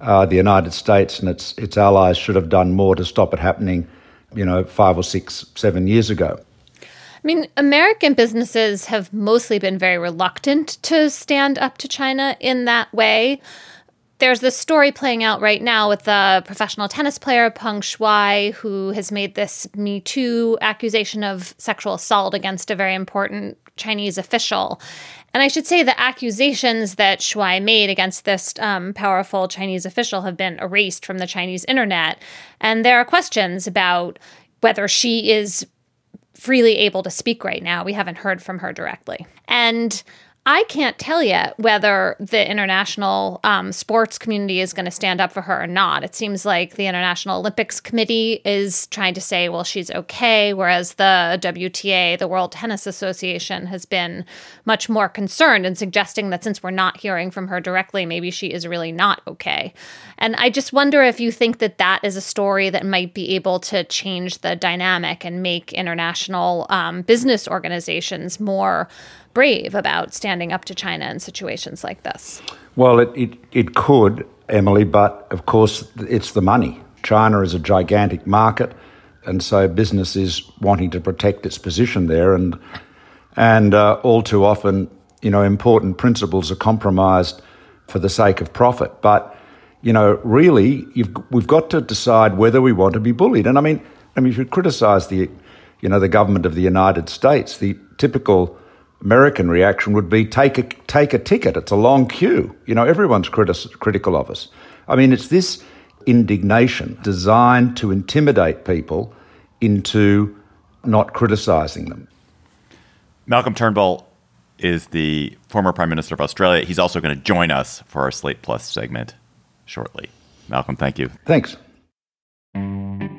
uh, the United States and its its allies should have done more to stop it happening. You know, five or six, seven years ago. I mean, American businesses have mostly been very reluctant to stand up to China in that way. There's this story playing out right now with the professional tennis player Peng Shuai, who has made this Me Too accusation of sexual assault against a very important Chinese official. And I should say the accusations that Shuai made against this um, powerful Chinese official have been erased from the Chinese internet. And there are questions about whether she is freely able to speak right now. We haven't heard from her directly. And I can't tell yet whether the international um, sports community is going to stand up for her or not. It seems like the International Olympics Committee is trying to say, well, she's okay, whereas the WTA, the World Tennis Association, has been much more concerned and suggesting that since we're not hearing from her directly, maybe she is really not okay. And I just wonder if you think that that is a story that might be able to change the dynamic and make international um, business organizations more brave about standing up to China in situations like this? Well, it, it, it could, Emily, but of course it's the money. China is a gigantic market, and so business is wanting to protect its position there, and and uh, all too often, you know, important principles are compromised for the sake of profit. But you know, really, we've got to decide whether we want to be bullied. And I mean, I mean, if you criticise the, you know, the government of the United States, the typical American reaction would be take a, take a ticket. It's a long queue. You know, everyone's critis- critical of us. I mean, it's this indignation designed to intimidate people into not criticizing them. Malcolm Turnbull is the former Prime Minister of Australia. He's also going to join us for our Slate Plus segment shortly. Malcolm, thank you. Thanks.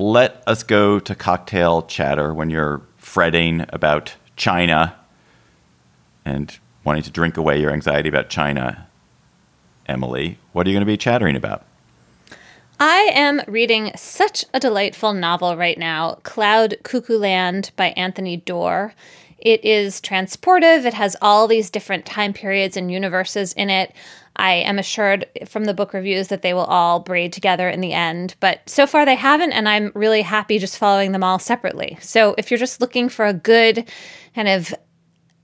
Let us go to cocktail chatter when you're fretting about China and wanting to drink away your anxiety about China. Emily, what are you going to be chattering about? I am reading such a delightful novel right now, Cloud Cuckoo Land by Anthony Doerr. It is transportive. It has all these different time periods and universes in it. I am assured from the book reviews that they will all braid together in the end, but so far they haven't, and I'm really happy just following them all separately. So if you're just looking for a good kind of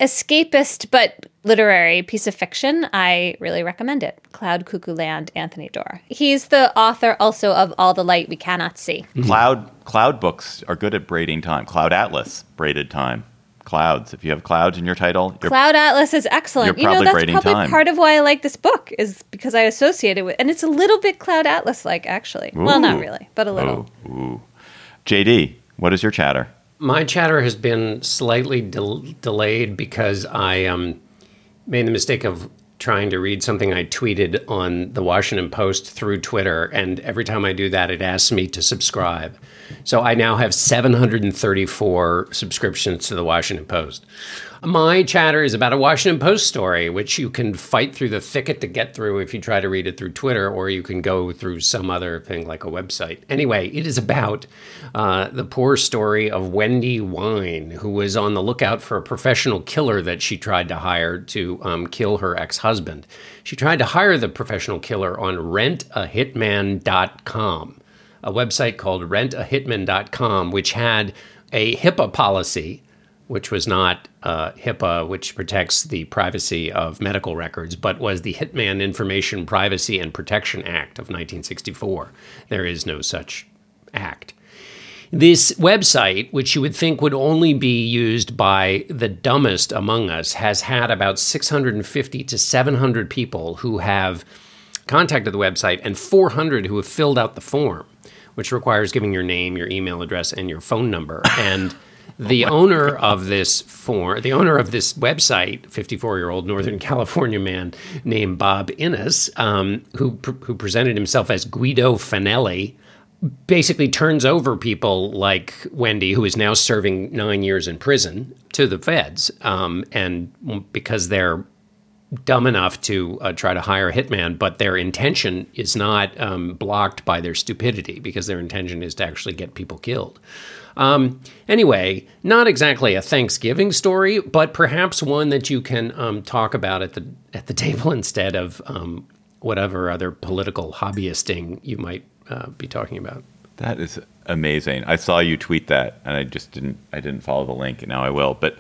escapist but literary piece of fiction, I really recommend it. Cloud Cuckoo Land, Anthony Doerr. He's the author also of All the Light We Cannot See. Cloud cloud books are good at braiding time. Cloud Atlas braided time clouds. If you have clouds in your title, Cloud Atlas is excellent. You're you know, that's braiding probably time. part of why I like this book is because I associate it with, and it's a little bit Cloud Atlas like actually. Well, not really, but a little. Ooh, ooh. JD, what is your chatter? My chatter has been slightly del- delayed because I um, made the mistake of trying to read something I tweeted on the Washington Post through Twitter, and every time I do that, it asks me to subscribe. So I now have 734 subscriptions to the Washington Post. My chatter is about a Washington Post story, which you can fight through the thicket to get through if you try to read it through Twitter, or you can go through some other thing like a website. Anyway, it is about uh, the poor story of Wendy Wein, who was on the lookout for a professional killer that she tried to hire to um, kill her ex husband. She tried to hire the professional killer on rentahitman.com a website called rentahitman.com, which had a HIPAA policy, which was not uh, HIPAA, which protects the privacy of medical records, but was the Hitman Information Privacy and Protection Act of 1964. There is no such act. This website, which you would think would only be used by the dumbest among us, has had about 650 to 700 people who have contacted the website and 400 who have filled out the form, which requires giving your name, your email address, and your phone number. And the owner of this form, the owner of this website, 54 year old Northern California man named Bob Innes, um, who, pr- who presented himself as Guido Fanelli, basically turns over people like Wendy, who is now serving nine years in prison, to the feds. Um, and because they're dumb enough to uh, try to hire a hitman, but their intention is not um, blocked by their stupidity because their intention is to actually get people killed. Um, anyway, not exactly a Thanksgiving story, but perhaps one that you can um, talk about at the at the table instead of um, whatever other political hobbyisting you might uh, be talking about. That is amazing. I saw you tweet that, and I just didn't. I didn't follow the link. and Now I will. But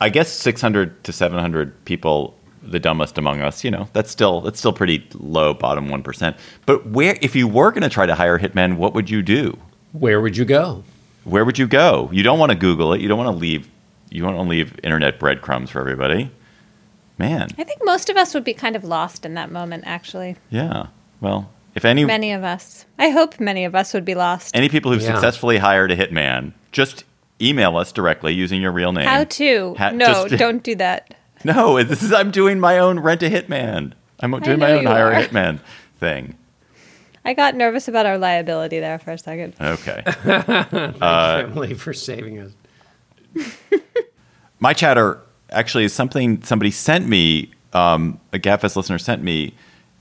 I guess 600 to 700 people, the dumbest among us. You know, that's still that's still pretty low, bottom one percent. But where, if you were going to try to hire hitmen, what would you do? Where would you go? Where would you go? You don't want to Google it. You don't want to leave. You want to leave internet breadcrumbs for everybody. Man, I think most of us would be kind of lost in that moment, actually. yeah. Well, if any Many of us. I hope many of us would be lost. any people who've Yeah. successfully hired a hitman, just email us directly using your real name. How to? Ha- no, just- don't do that. No, this is I'm doing my own rent a hitman. I'm doing my own hire are. a hitman thing. I got nervous about our liability there for a second. Okay. Emily, for saving us. my chatter actually is something somebody sent me, um, a Gabfest listener sent me,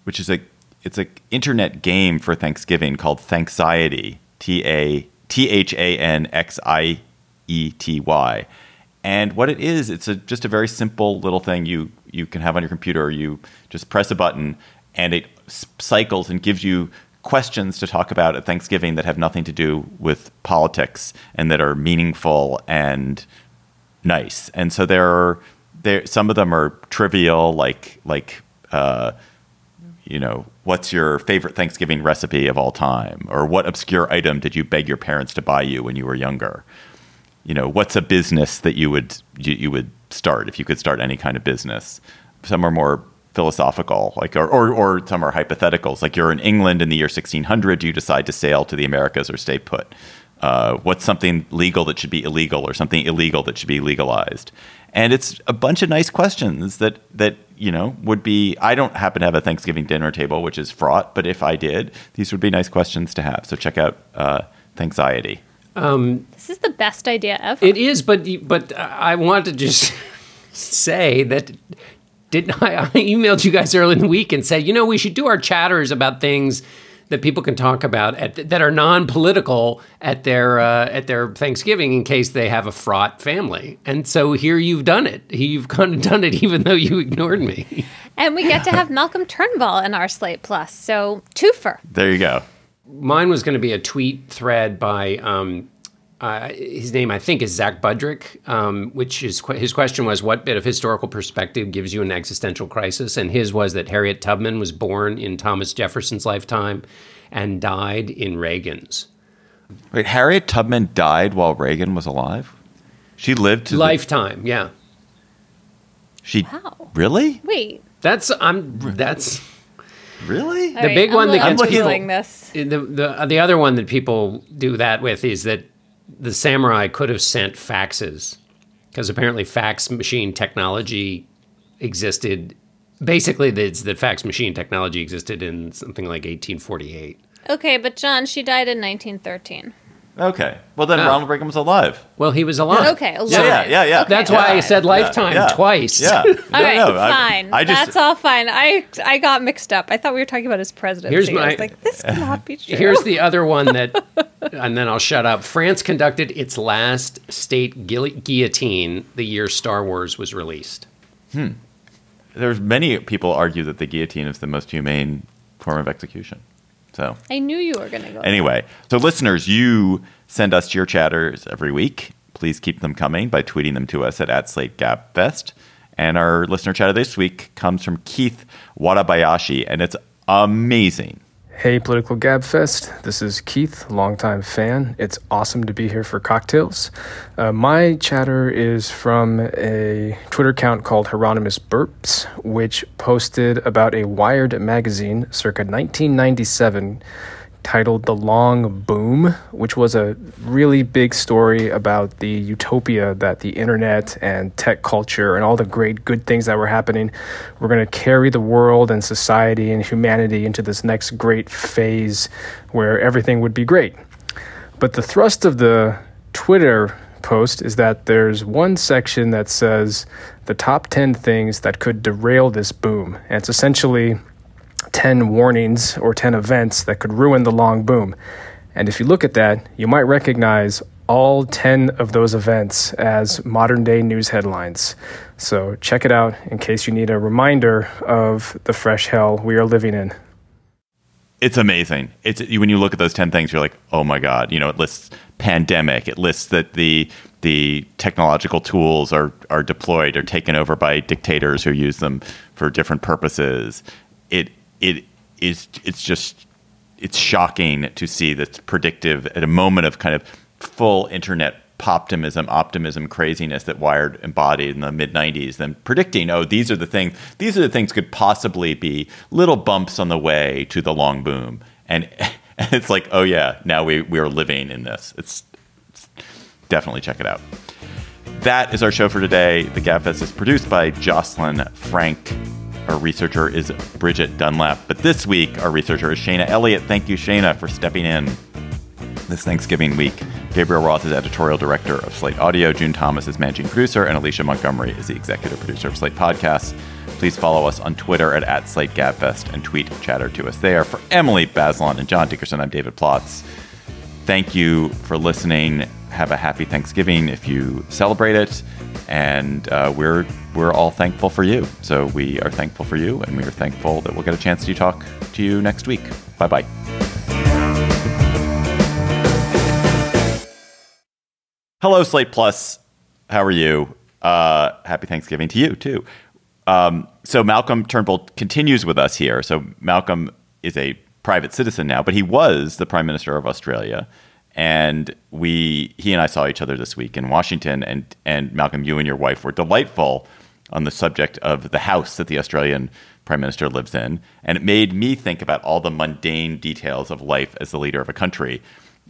which is a it's a internet game for Thanksgiving called Thanxiety. T A T H A N X I E T Y. And what it is, it's a, just a very simple little thing you you can have on your computer. You just press a button, and it s- cycles and gives you questions to talk about at Thanksgiving that have nothing to do with politics and that are meaningful and nice. And so there are there some of them are trivial, like like uh, you know, what's your favorite Thanksgiving recipe of all time, or what obscure item did you beg your parents to buy you when you were younger? You know, what's a business that you would you, you would start if you could start any kind of business? Some are more philosophical, like or, or or some are hypotheticals. Like you're in England in the year 1600, do you decide to sail to the Americas or stay put? Uh, what's something legal that should be illegal, or something illegal that should be legalized? And it's a bunch of nice questions that that you know would be. I don't happen to have a Thanksgiving dinner table, which is fraught, but if I did, these would be nice questions to have. So check out uh, Thanxiety. This is the best idea ever. It is, but but I want to just say that did I, I emailed you guys early in the week and said, you know, we should do our chatters about things that people can talk about at, that are non-political at their uh, at their Thanksgiving in case they have a fraught family. And so here you've done it. You've kind of done it even though you ignored me. and we get to have Malcolm Turnbull in our Slate Plus. So, twofer. There you go. Mine was going to be a tweet thread by um, uh, his name, I think, is Zach Budrick, um, which is que- his question was, "What bit of historical perspective gives you an existential crisis?" And his was that Harriet Tubman was born in Thomas Jefferson's lifetime and died in Reagan's Wait, Harriet Tubman died while Reagan was alive. She lived to the- lifetime. Yeah, she Wow. really, Wait. that's I'm that's really. All The big one that I'm gets people- this. the the the other one that people do that with is that the samurai could have sent faxes because apparently fax machine technology existed. Basically, it's fax machine technology existed in something like 1848. Okay, but John, she died in 1913. Okay. Well, then Oh. Ronald Reagan was alive. Well, he was alive. Okay, alive. Yeah, yeah, yeah, yeah. Okay, That's why I said lifetime Yeah. twice. Yeah. All No, no, fine. I just That's all fine. I I got mixed up. I thought we were talking about his presidency. Here's I my- was like, this cannot be true. Here's the other one that, and then I'll shut up. France conducted its last state guil- guillotine the year Star Wars was released. Hmm. There's many people argue that the guillotine is the most humane form of execution. So I knew you were going to go. anyway, so listeners, you Send us your chatters every week. Please keep them coming by tweeting them to us at, at SlateGabFest. And our listener chatter this week comes from Keith Wadabayashi, and it's amazing. Hey, Political Gabfest. This is Keith, longtime fan. It's awesome to be here for cocktails. Uh, my chatter is from a Twitter account called Hieronymus Burps, which posted about a Wired magazine circa 1997 titled The Long Boom, which was a really big story about the utopia that the internet and tech culture and all the great good things that were happening were going to carry the world and society and humanity into this next great phase where everything would be great. But the thrust of the Twitter post is that there's one section that says the top 10 things that could derail this boom. And it's essentially 10 warnings or 10 events that could ruin the long boom. And if you look at that, you might recognize all 10 of those events as modern day news headlines. So check it out in case you need a reminder of the fresh hell we are living in. It's amazing. It's when you look at those 10 things you're like, "Oh my god, you know, it lists pandemic, it lists that the the technological tools are are deployed or taken over by dictators who use them for different purposes. It it is it's just it's shocking to see that's predictive at a moment of kind of full internet optimism, optimism, craziness that Wired embodied in the mid '90s. Then predicting, oh, these are the things. These are the things could possibly be little bumps on the way to the long boom. And, and it's like, oh yeah, now we we are living in this. It's, it's definitely check it out. That is our show for today. The Gabfest is produced by Jocelyn Frank. Our researcher is Bridget Dunlap. But this week, our researcher is Shayna Elliott. Thank you, Shayna, for stepping in this Thanksgiving week. Gabriel Roth is editorial director of Slate Audio. June Thomas is managing producer, and Alicia Montgomery is the executive producer of Slate Podcasts. Please follow us on Twitter at, at and tweet chatter to us there. For Emily Bazelon and John Dickerson, I'm David Plotz. Thank you for listening. Have a happy Thanksgiving if you celebrate it and uh, we're we're all thankful for you. So we are thankful for you, and we are thankful that we'll get a chance to talk to you next week. Bye bye. Hello, Slate Plus. How are you? Uh, happy Thanksgiving to you too. Um, so Malcolm Turnbull continues with us here. So Malcolm is a private citizen now, but he was the Prime Minister of Australia and we he and I saw each other this week in Washington and and Malcolm you and your wife were delightful on the subject of the house that the Australian prime minister lives in. And it made me think about all the mundane details of life as the leader of a country.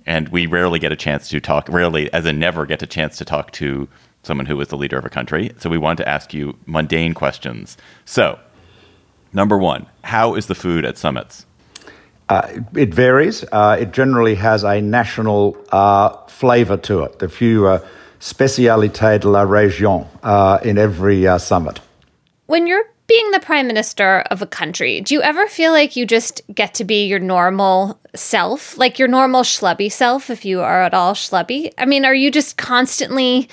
And we rarely get a chance to talk rarely as in never get a chance to talk to someone who is the leader of a country. So we wanted to ask you mundane questions. So number 1 how is the food at summits uh, it varies. Uh, it generally has a national uh, flavour to it. The few uh, de la région uh, in every uh, summit. When you're being the prime minister of a country, do you ever feel like you just get to be your normal self, like your normal schlubby self, if you are at all schlubby? I mean, are you just constantly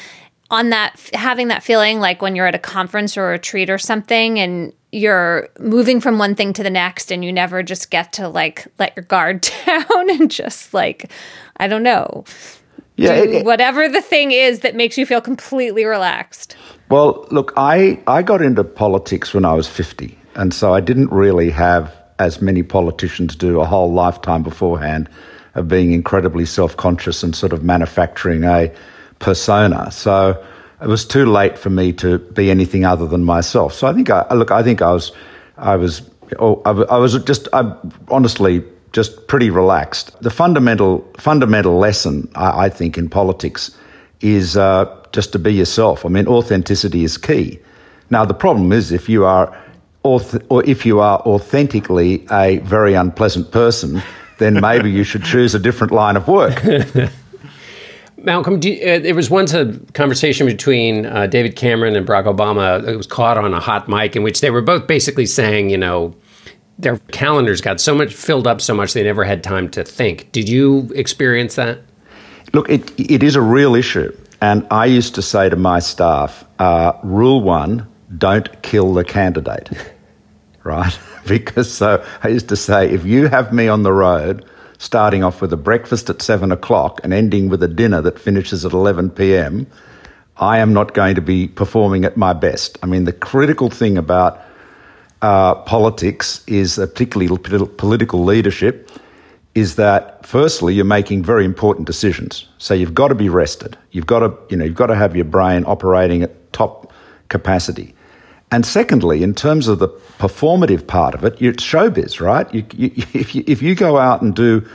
on that, having that feeling like when you're at a conference or a retreat or something and you're moving from one thing to the next and you never just get to like let your guard down and just like i don't know. Yeah it, it, whatever the thing is that makes you feel completely relaxed. Well look i i got into politics when i was 50 and so i didn't really have as many politicians do a whole lifetime beforehand of being incredibly self-conscious and sort of manufacturing a persona so it was too late for me to be anything other than myself. So I think I look. I think I was, I was, oh, I, I was just, I honestly just pretty relaxed. The fundamental fundamental lesson I, I think in politics is uh, just to be yourself. I mean, authenticity is key. Now the problem is if you are, or if you are authentically a very unpleasant person, then maybe you should choose a different line of work. Malcolm, you, uh, there was once a conversation between uh, David Cameron and Barack Obama. It was caught on a hot mic in which they were both basically saying, you know, their calendars got so much filled up so much they never had time to think. Did you experience that? Look, it, it is a real issue. And I used to say to my staff, uh, rule one, don't kill the candidate. right? because so I used to say, if you have me on the road starting off with a breakfast at seven o'clock and ending with a dinner that finishes at 11 p.m., I am not going to be performing at my best. I mean, the critical thing about uh, politics is, uh, particularly political leadership, is that firstly you're making very important decisions. So you've got to be rested. You've got to, you know, you've got to have your brain operating at top capacity. And secondly, in terms of the performative part of it, it's showbiz, right? You, you, if, you, if you go out and do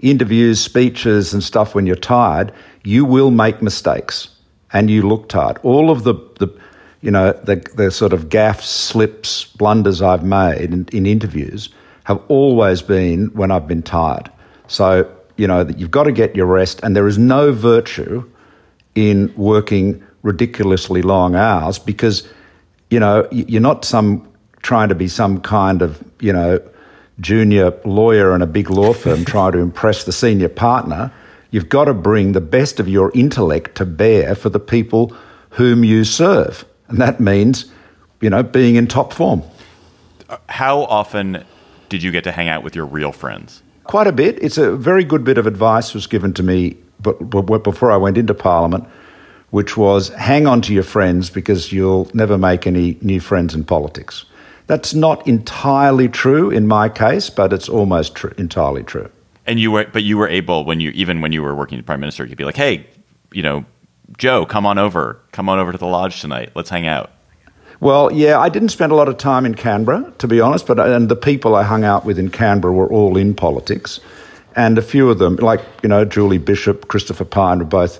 interviews, speeches, and stuff when you're tired, you will make mistakes and you look tired. All of the, the you know, the, the sort of gaffes, slips, blunders I've made in, in interviews have always been when I've been tired. So, you know, that you've got to get your rest, and there is no virtue in working ridiculously long hours because, you know, you're not some trying to be some kind of, you know, junior lawyer in a big law firm trying to impress the senior partner. You've got to bring the best of your intellect to bear for the people whom you serve. And that means, you know, being in top form. Uh, how often did you get to hang out with your real friends? Quite a bit. It's a very good bit of advice was given to me before I went into Parliament, which was hang on to your friends because you'll never make any new friends in politics. That's not entirely true in my case, but it's almost tr- entirely true. And you were, but you were able when you even when you were working as prime minister, you'd be like, "Hey, you know, Joe, come on over, come on over to the lodge tonight. Let's hang out." Well, yeah, I didn't spend a lot of time in Canberra, to be honest, but and the people I hung out with in Canberra were all in politics, and a few of them, like you know, Julie Bishop, Christopher Pyne, were both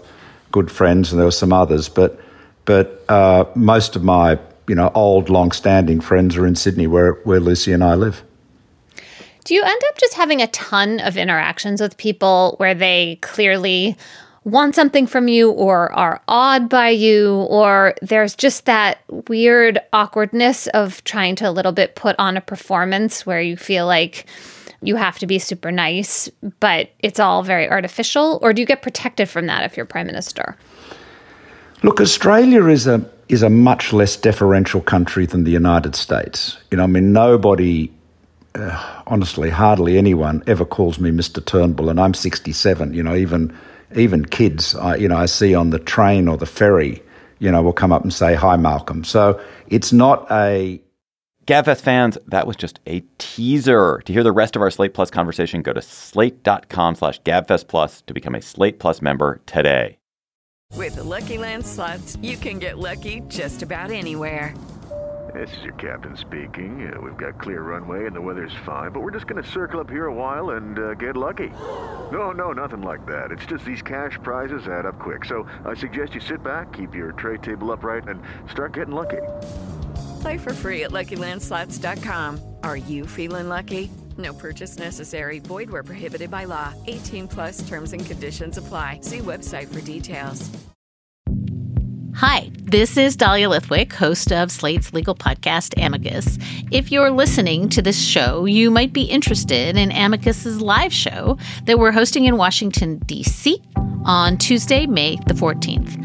good friends, and there were some others, but but uh, most of my you know old, long-standing friends are in Sydney, where where Lucy and I live. Do you end up just having a ton of interactions with people where they clearly want something from you or are awed by you, or there's just that weird awkwardness of trying to a little bit put on a performance where you feel like you have to be super nice, but it's all very artificial? Or do you get protected from that if you're prime minister? Look, Australia is a is a much less deferential country than the United States. You know, I mean, nobody uh, honestly, hardly anyone ever calls me Mr. Turnbull, and I'm 67. You know, even even kids, I, you know, I see on the train or the ferry, you know, will come up and say hi, Malcolm. So it's not a Gabfest fans, that was just a teaser. To hear the rest of our Slate Plus conversation, go to slate.com slash gabfest plus to become a Slate Plus member today. With the Lucky Land slots, you can get lucky just about anywhere. This is your captain speaking. Uh, we've got clear runway and the weather's fine, but we're just going to circle up here a while and uh, get lucky. No, no, nothing like that. It's just these cash prizes add up quick. So I suggest you sit back, keep your tray table upright, and start getting lucky. Play for free at LuckyLandSlots.com. Are you feeling lucky? No purchase necessary. Void where prohibited by law. 18 plus terms and conditions apply. See website for details. Hi, this is Dahlia Lithwick, host of Slate's legal podcast, Amicus. If you're listening to this show, you might be interested in Amicus's live show that we're hosting in Washington, D.C. on Tuesday, May the 14th.